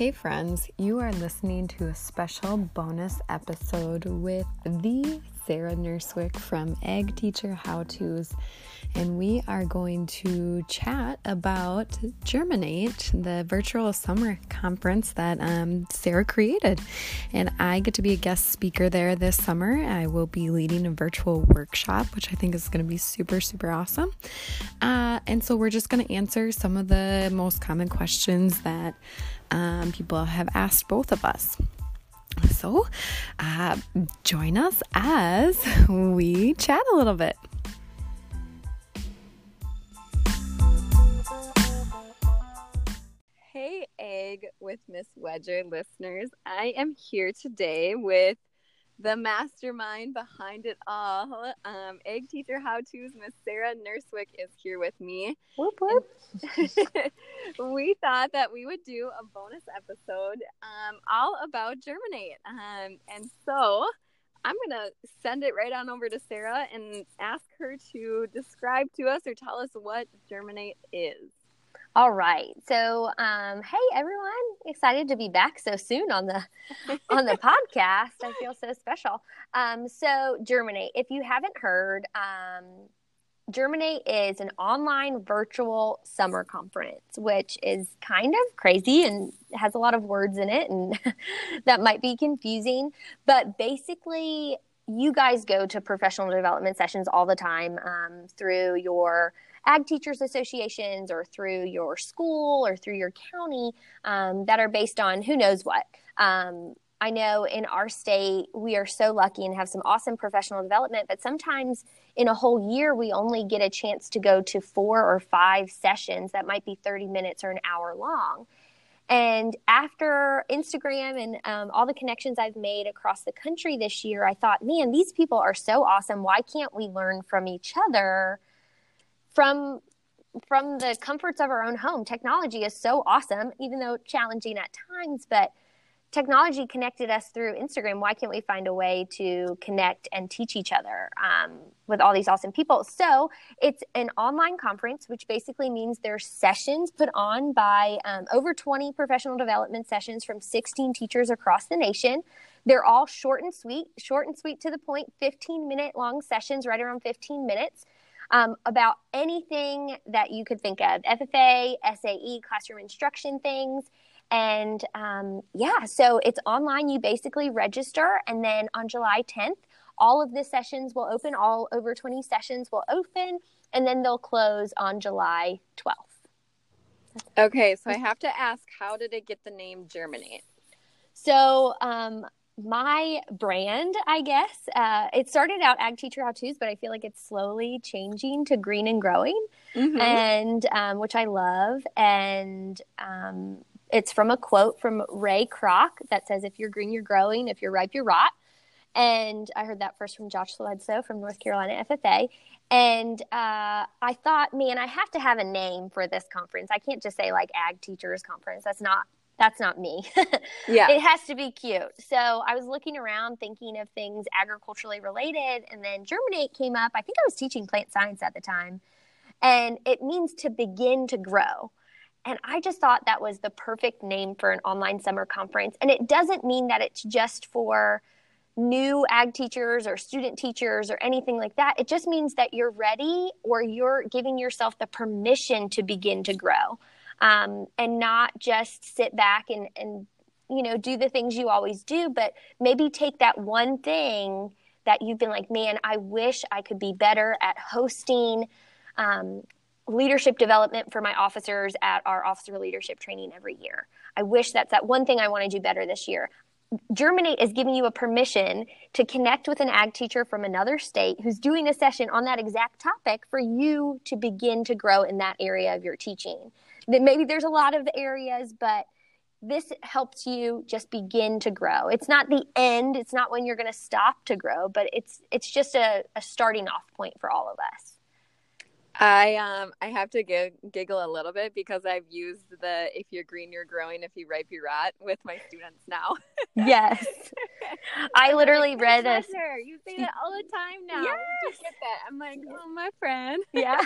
Hey, friends, you are listening to a special bonus episode with the Sarah Nurswick from Ag Teacher How To's, and we are going to chat about Germinate, the virtual summer conference that um, Sarah created. And I get to be a guest speaker there this summer. I will be leading a virtual workshop, which I think is going to be super, super awesome. Uh, and so we're just going to answer some of the most common questions that um, people have asked both of us. So, uh, join us as we chat a little bit. Hey, Ag with Miss Wedger listeners. I am here today with the mastermind behind it all. Um, Ag Teacher How To's Miss Sarah Nurswick is here with me. Whoop, whoop. we thought that we would do a bonus episode um, all about Germinate. Um, and so I'm going to send it right on over to Sarah and ask her to describe to us or tell us what Germinate is. All right. So, um, hey everyone, excited to be back so soon on the on the podcast. I feel so special. Um, so, Germinate. If you haven't heard, um, Germinate is an online virtual summer conference, which is kind of crazy and has a lot of words in it, and that might be confusing. But basically, you guys go to professional development sessions all the time um, through your ag teachers associations or through your school or through your county um, that are based on who knows what. Um, I know in our state, we are so lucky and have some awesome professional development, but sometimes in a whole year, we only get a chance to go to four or five sessions that might be 30 minutes or an hour long. And after Instagram and um, all the connections I've made across the country this year, I thought, man, these people are so awesome. Why can't we learn from each other from from the comforts of our own home. Technology is so awesome, even though challenging at times, but technology connected us through Instagram. Why can't we find a way to connect and teach each other um, with all these awesome people? So it's an online conference, which basically means there's sessions put on by um, over 20 professional development sessions from 16 teachers across the nation. They're all short and sweet, short and sweet to the point, 15 minute long sessions, right around 15 minutes um, about anything that you could think of FFA, SAE, classroom instruction things. And um, yeah, so it's online. You basically register, and then on July 10th, all of the sessions will open, all over 20 sessions will open, and then they'll close on July 12th. Okay, so I have to ask, how did it get the name Germinate? So um, my brand, I guess. Uh, it started out Ag Teacher How To's, but I feel like it's slowly changing to Green and Growing, mm-hmm. and um, which I love. And um, it's from a quote from Ray Kroc that says, "If you're green, you're growing. If you're ripe, you're rot." And I heard that first from Josh Sledso from North Carolina FFA. And uh, I thought, man, I have to have a name for this conference. I can't just say like Ag Teachers Conference. That's not that's not me. yeah. It has to be cute. So I was looking around thinking of things agriculturally related, and then Germinate came up. I think I was teaching plant science at the time, and it means to begin to grow. And I just thought that was the perfect name for an online summer conference. And it doesn't mean that it's just for new ag teachers or student teachers or anything like that. It just means that you're ready or you're giving yourself the permission to begin to grow um, and not just sit back and, and you know do the things you always do but maybe take that one thing that you've been like man i wish i could be better at hosting um, leadership development for my officers at our officer leadership training every year. I wish that's that one thing i want to do better this year. Germinate is giving you a permission to connect with an ag teacher from another state who's doing a session on that exact topic for you to begin to grow in that area of your teaching that maybe there's a lot of areas, but this helps you just begin to grow. It's not the end. It's not when you're going to stop to grow, but it's it's just a, a starting off point for all of us. I um I have to g- giggle a little bit because I've used the if you're green you're growing if you ripe you rot with my students now. yes. I literally like, read a You say that all the time now. Yes. Just get that. I'm like, oh my friend. yeah.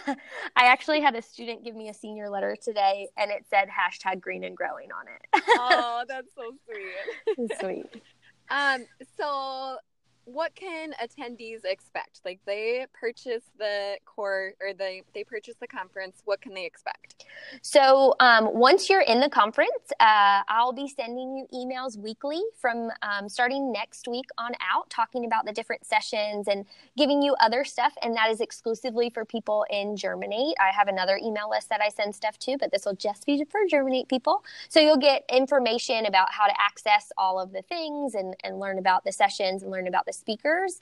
I actually had a student give me a senior letter today and it said hashtag green and growing on it. oh, that's so sweet. Sweet. Um, so what can attendees expect? Like they purchase the core or they they purchase the conference. What can they expect? So um, once you're in the conference, uh, I'll be sending you emails weekly from um, starting next week on out, talking about the different sessions and giving you other stuff. And that is exclusively for people in Germinate. I have another email list that I send stuff to, but this will just be for Germinate people. So you'll get information about how to access all of the things and, and learn about the sessions and learn about the speakers.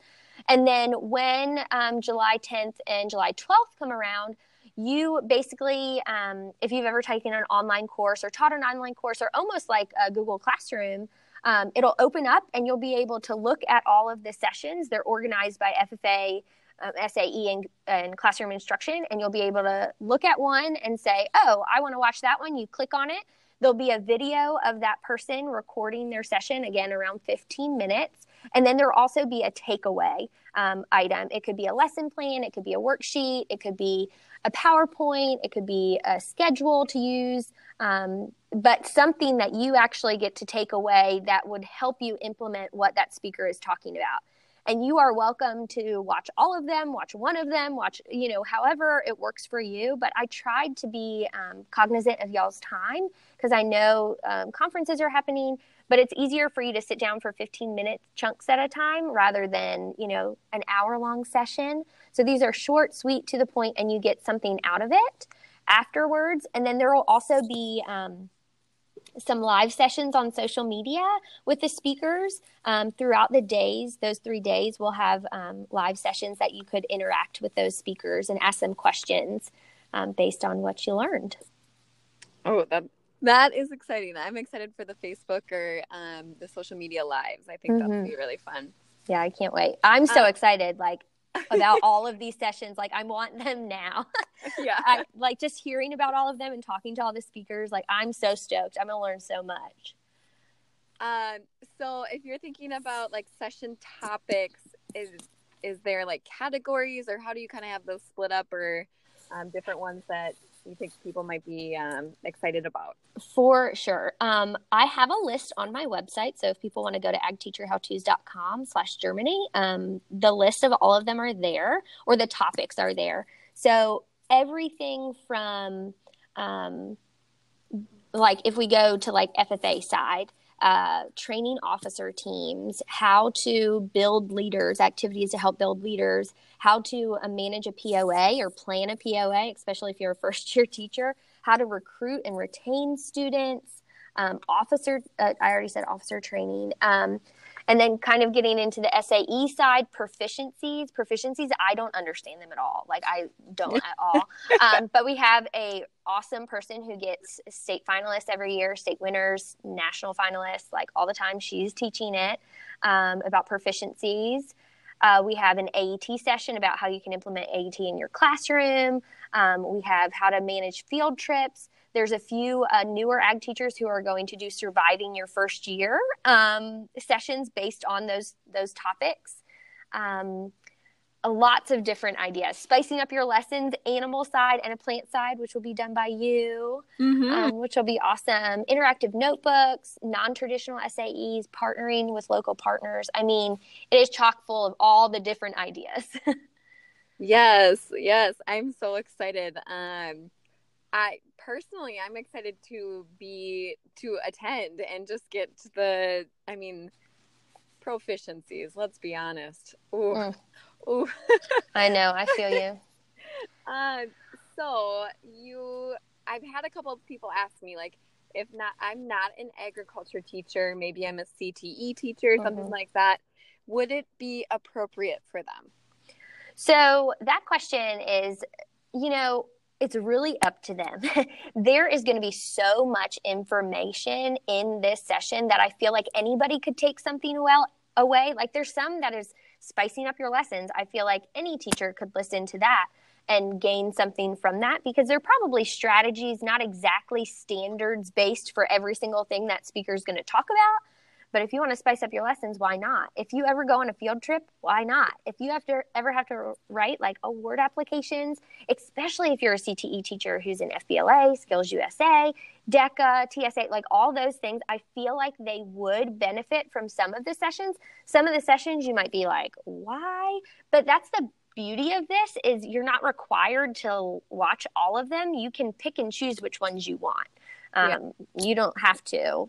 And then when um, July 10th and July 12th come around, you basically, um, if you've ever taken an online course or taught an online course or almost like a Google Classroom, um, it'll open up and you'll be able to look at all of the sessions. They're organized by FFA, um, SAE, and, and classroom instruction. And you'll be able to look at one and say, oh, I want to watch that one. You click on it. There'll be a video of that person recording their session, again, around 15 minutes. And then there'll also be a takeaway um, item. It could be a lesson plan, it could be a worksheet, it could be a PowerPoint, it could be a schedule to use, um, but something that you actually get to take away that would help you implement what that speaker is talking about. And you are welcome to watch all of them, watch one of them, watch, you know, however it works for you. But I tried to be um, cognizant of y'all's time because I know um, conferences are happening but it's easier for you to sit down for 15 minute chunks at a time rather than you know an hour long session. So these are short sweet to the point and you get something out of it afterwards. And then there will also be um, some live sessions on social media with the speakers. Um, throughout the days those three days we'll have um, live sessions that you could interact with those speakers and ask them questions um, based on what you learned. Oh that that is exciting. I'm excited for the Facebook or um, the social media lives. I think mm-hmm. that'll be really fun. Yeah, I can't wait. I'm so uh, excited. Like about all of these sessions. Like I want them now. yeah. I, like just hearing about all of them and talking to all the speakers. Like I'm so stoked. I'm gonna learn so much. Um. So if you're thinking about like session topics, is is there like categories or how do you kind of have those split up or um, different ones that you think people might be um, excited about? For sure. Um, I have a list on my website. So if people want to go to agteacherhowtos.com slash germinate, um, the list of all of them are there or the topics are there. So everything from um, like if we go to like FFA side, uh, training officer teams, how to build leaders, activities to help build leaders, how to uh, manage a POA or plan a POA, especially if you're a first year teacher, how to recruit and retain students, um, officer, uh, I already said officer training. Um, and then kind of getting into the SAE side, proficiencies. Proficiencies, I don't understand them at all. Like I don't at all. Um, but we have a awesome person who gets state finalists every year, state winners, national finalists, like all the time. She's teaching it um, about proficiencies. Uh, we have an AET session about how you can implement AET in your classroom. Um, we have how to manage field trips. There's a few uh, newer ag teachers who are going to do surviving your first year um, sessions based on those those topics. Um, lots of different ideas spicing up your lessons animal side and a plant side which will be done by you mm-hmm. um, which will be awesome interactive notebooks non-traditional saes partnering with local partners i mean it is chock full of all the different ideas yes yes i'm so excited um I personally, I'm excited to be to attend and just get the. I mean, proficiencies. Let's be honest. Ooh, mm. Ooh. I know. I feel you. Uh, so you, I've had a couple of people ask me like, if not, I'm not an agriculture teacher. Maybe I'm a CTE teacher, mm-hmm. something like that. Would it be appropriate for them? So that question is, you know, it's really up to them. there is going to be so much information in this session that I feel like anybody could take something well away. Like there's some that is spicing up your lessons. I feel like any teacher could listen to that. and gain something from that because they're probably strategies, not exactly standards based for every single thing that speaker is going to talk about. But if you want to spice up your lessons, why not? If you ever go on a field trip, why not? If you have to ever have to write like award applications, especially if you're a CTE teacher who's in FBLA, Skills USA, DECA, TSA, like all those things, I feel like they would benefit from some of the sessions. Some of the sessions you might be like, why? But that's the beauty of this is you're not required to watch all of them. You can pick and choose which ones you want. Um, yeah. You don't have to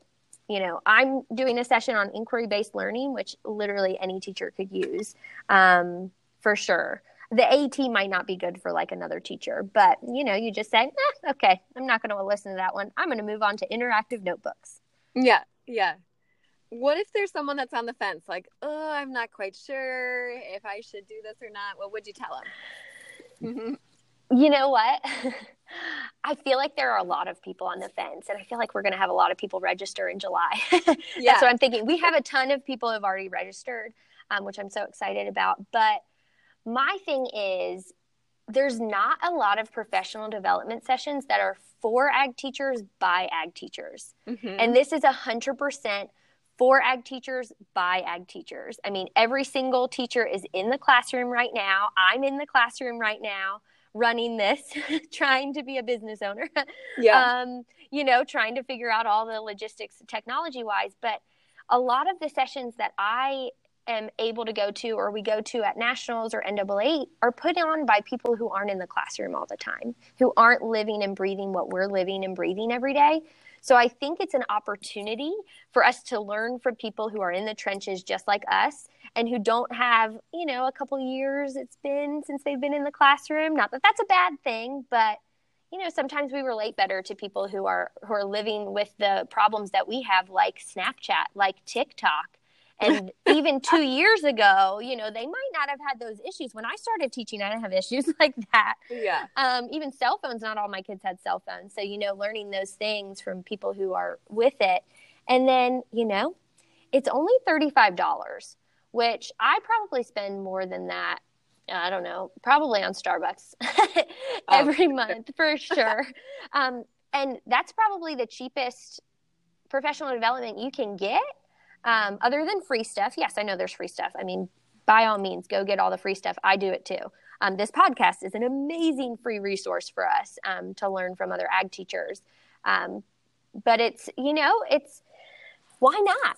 you know i'm doing a session on inquiry based learning which literally any teacher could use um, for sure the AT might not be good for like another teacher, but you know, you just say, eh, okay, I'm not going to listen to that one. I'm going to move on to interactive notebooks. Yeah, yeah. What if there's someone that's on the fence, like, oh, I'm not quite sure if I should do this or not? What would you tell them? you know what? I feel like there are a lot of people on the fence, and I feel like we're going to have a lot of people register in July. yeah. That's what I'm thinking. We have a ton of people who have already registered, um, which I'm so excited about. But my thing is, there's not a lot of professional development sessions that are for ag teachers by ag teachers. Mm-hmm. And this is 100% for ag teachers by ag teachers. I mean, every single teacher is in the classroom right now. I'm in the classroom right now running this, trying to be a business owner. Yeah. Um, you know, trying to figure out all the logistics technology wise. But a lot of the sessions that I am able to go to or we go to at nationals or NAA are put on by people who aren't in the classroom all the time, who aren't living and breathing what we're living and breathing every day. So I think it's an opportunity for us to learn from people who are in the trenches just like us and who don't have, you know, a couple years it's been since they've been in the classroom. Not that that's a bad thing, but you know, sometimes we relate better to people who are who are living with the problems that we have like Snapchat, like TikTok. And even two years ago, you know, they might not have had those issues. When I started teaching, I didn't have issues like that. Yeah. Um, even cell phones, not all my kids had cell phones. So, you know, learning those things from people who are with it. And then, you know, it's only $35 which I probably spend more than that. I don't know, probably on Starbucks every oh. month for sure. um, and that's probably the cheapest professional development you can get, um, other than free stuff. Yes, I know there's free stuff. I mean, by all means, go get all the free stuff. I do it too. Um, this podcast is an amazing free resource for us um, to learn from other ag teachers. Um, but it's, you know, it's why not?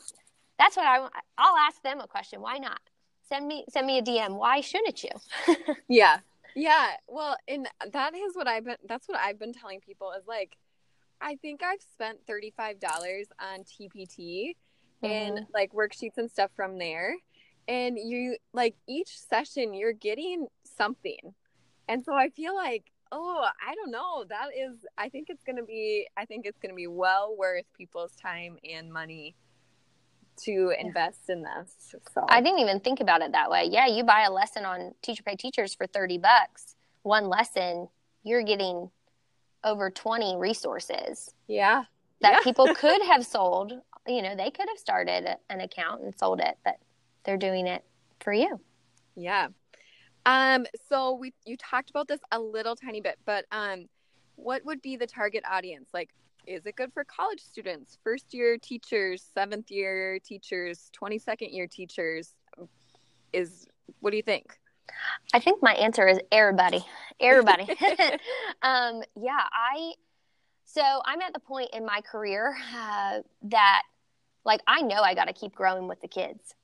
That's what I want. I'll ask them a question. Why not? Send me send me a DM. Why shouldn't you? yeah. Yeah. Well, and that is what I've been that's what I've been telling people is like I think I've spent $35 on TPT mm-hmm. and like worksheets and stuff from there. And you like each session you're getting something. And so I feel like oh i don't know that is i think it's going to be i think it's going to be well worth people's time and money to invest in this. So I didn't even think about it that way. Yeah, you buy a lesson on Teacher Pay Teachers for 30 bucks. One lesson, you're getting over 20 resources. Yeah. That yeah. people could have sold. You know, they could have started an account and sold it, but they're doing it for you. Yeah. Um so we you talked about this a little tiny bit, but um what would be the target audience? Like is it good for college students, first year teachers, seventh year teachers, 22nd year teachers? Is what do you think? I think my answer is everybody. Everybody. um, yeah, I so I'm at the point in my career uh, that like I know I got to keep growing with the kids.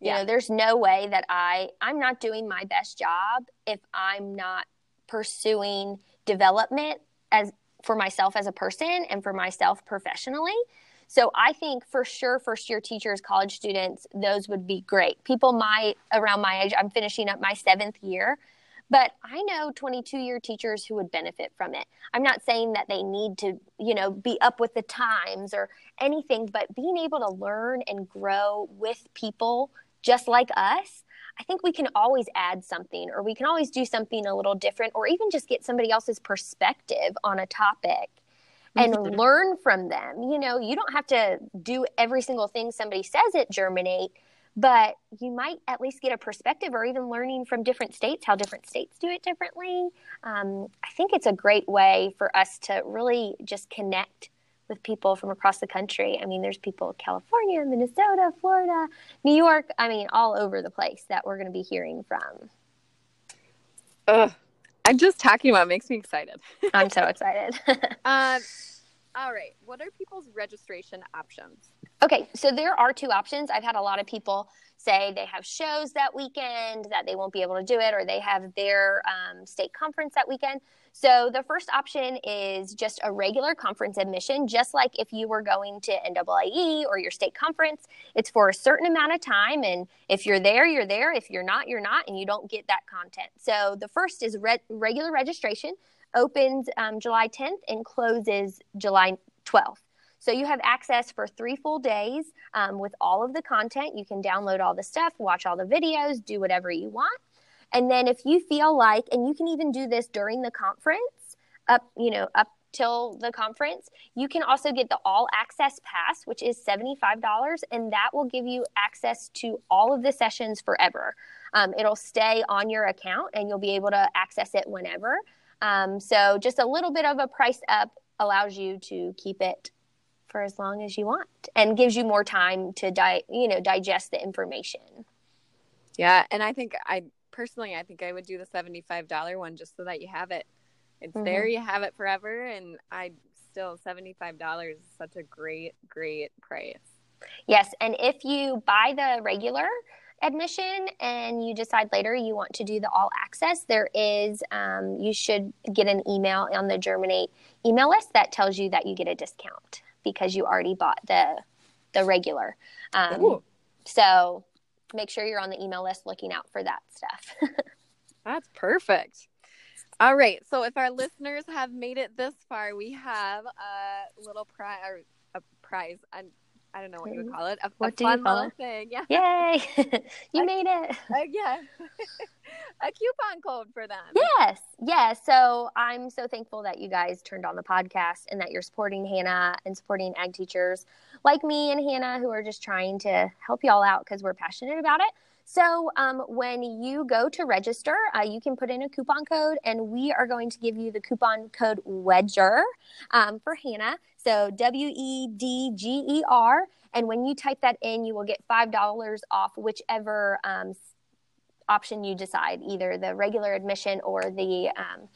You yeah. know, there's no way that I I'm not doing my best job if I'm not pursuing development as for myself as a person and for myself professionally. So I think for sure, first year teachers, college students, those would be great. People my around my age, I'm finishing up my seventh year, but I know 22 year teachers who would benefit from it. I'm not saying that they need to, you know, be up with the times or anything, but being able to learn and grow with people just like us I think we can always add something or we can always do something a little different or even just get somebody else's perspective on a topic and mm-hmm. learn from them. You know, you don't have to do every single thing somebody says at Germinate, but you might at least get a perspective or even learning from different states how different states do it differently. Um, I think it's a great way for us to really just connect with people from across the country. I mean, there's people in California, Minnesota, Florida, New York, I mean, all over the place that we're going to be hearing from. Ugh. I'm just talking about it makes me excited. I'm so excited. um, all right. What are people's registration options? Okay, so there are two options. I've had a lot of people say they have shows that weekend that they won't be able to do it, or they have their um, state conference that weekend. So the first option is just a regular conference admission, just like if you were going to NAAE or your state conference. It's for a certain amount of time, and if you're there, you're there. If you're not, you're not, and you don't get that content. So the first is re- regular registration, opens um, July 10th and closes July 12th. So you have access for three full days um, with all of the content. You can download all the stuff, watch all the videos, do whatever you want. And then if you feel like, and you can even do this during the conference, up, you know, up till the conference, you can also get the all access pass, which is $75, and that will give you access to all of the sessions forever. Um, it'll stay on your account and you'll be able to access it whenever. Um, so just a little bit of a price up allows you to keep it for as long as you want and gives you more time to di- you know digest the information. Yeah and i think i personally i think i would do the $75 one just so that you have it. It's mm-hmm. there you have it forever and i still $75 is such a great great price. Yes and if you buy the regular admission and you decide later you want to do the all access there is um, you should get an email on the germinate email list that tells you that you get a discount because you already bought the the regular. Um, so make sure you're on the email list looking out for that stuff. That's perfect. All right. So if our listeners have made it this far, we have a little prize, a prize, I don't know what you would call it. A, what a do fun you call it? thing. Yeah. Yay! you made it. Uh, yeah. a coupon code for them. Yes. Yes. So I'm so thankful that you guys turned on the podcast and that you're supporting Hannah and supporting ag teachers like me and Hannah who are just trying to help y'all out because we're passionate about it. So, um, when you go to register, uh, you can put in a coupon code, and we are going to give you the coupon code WEDGER um, for Hannah. So, W E D G E R. And when you type that in, you will get $5 off whichever um, option you decide, either the regular admission or the um,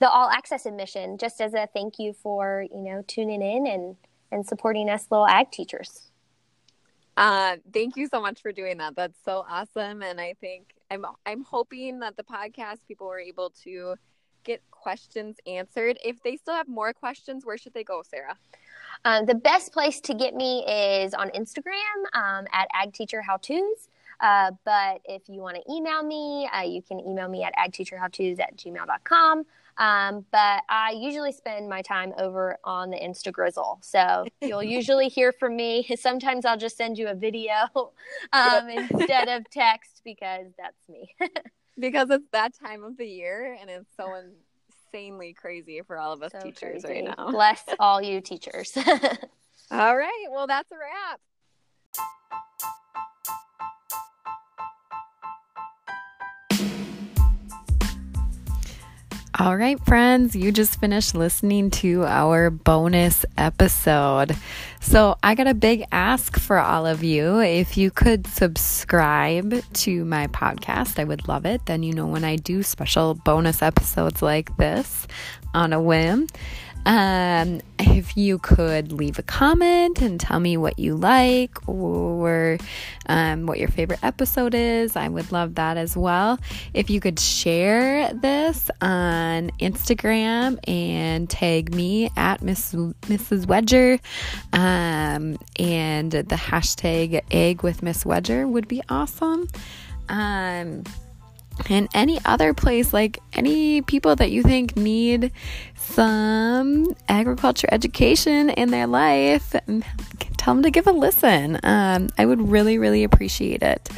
the all access admission, just as a thank you for you know tuning in and and supporting us little ag teachers. Uh, thank you so much for doing that. That's so awesome. And I think I'm I'm hoping that the podcast people were able to get questions answered. If they still have more questions, where should they go, Sarah? Um, the best place to get me is on Instagram um, at Ag Teacher How Tos. Uh, but if you want to email me, uh, you can email me at agteacherhowtos at gmail.com. Um, but I usually spend my time over on the Instagrizzle. So you'll usually hear from me. Sometimes I'll just send you a video um, instead of text because that's me. because it's that time of the year and it's so insanely crazy for all of us so teachers crazy. right now. Bless all you teachers. all right. Well, that's a wrap. All right, friends, you just finished listening to our bonus episode. So, I got a big ask for all of you. If you could subscribe to my podcast, I would love it. Then you know when I do special bonus episodes like this on a whim. Um, if you could leave a comment and tell me what you like or um, what your favorite episode is, I would love that as well. If you could share this on Instagram and tag me at Miss, Mrs. Wedger um, and the hashtag egg with Miss Wedger would be awesome. Um, and any other place, like any people that you think need some agriculture education in their life, tell them to give a listen. Um, I would really, really appreciate it.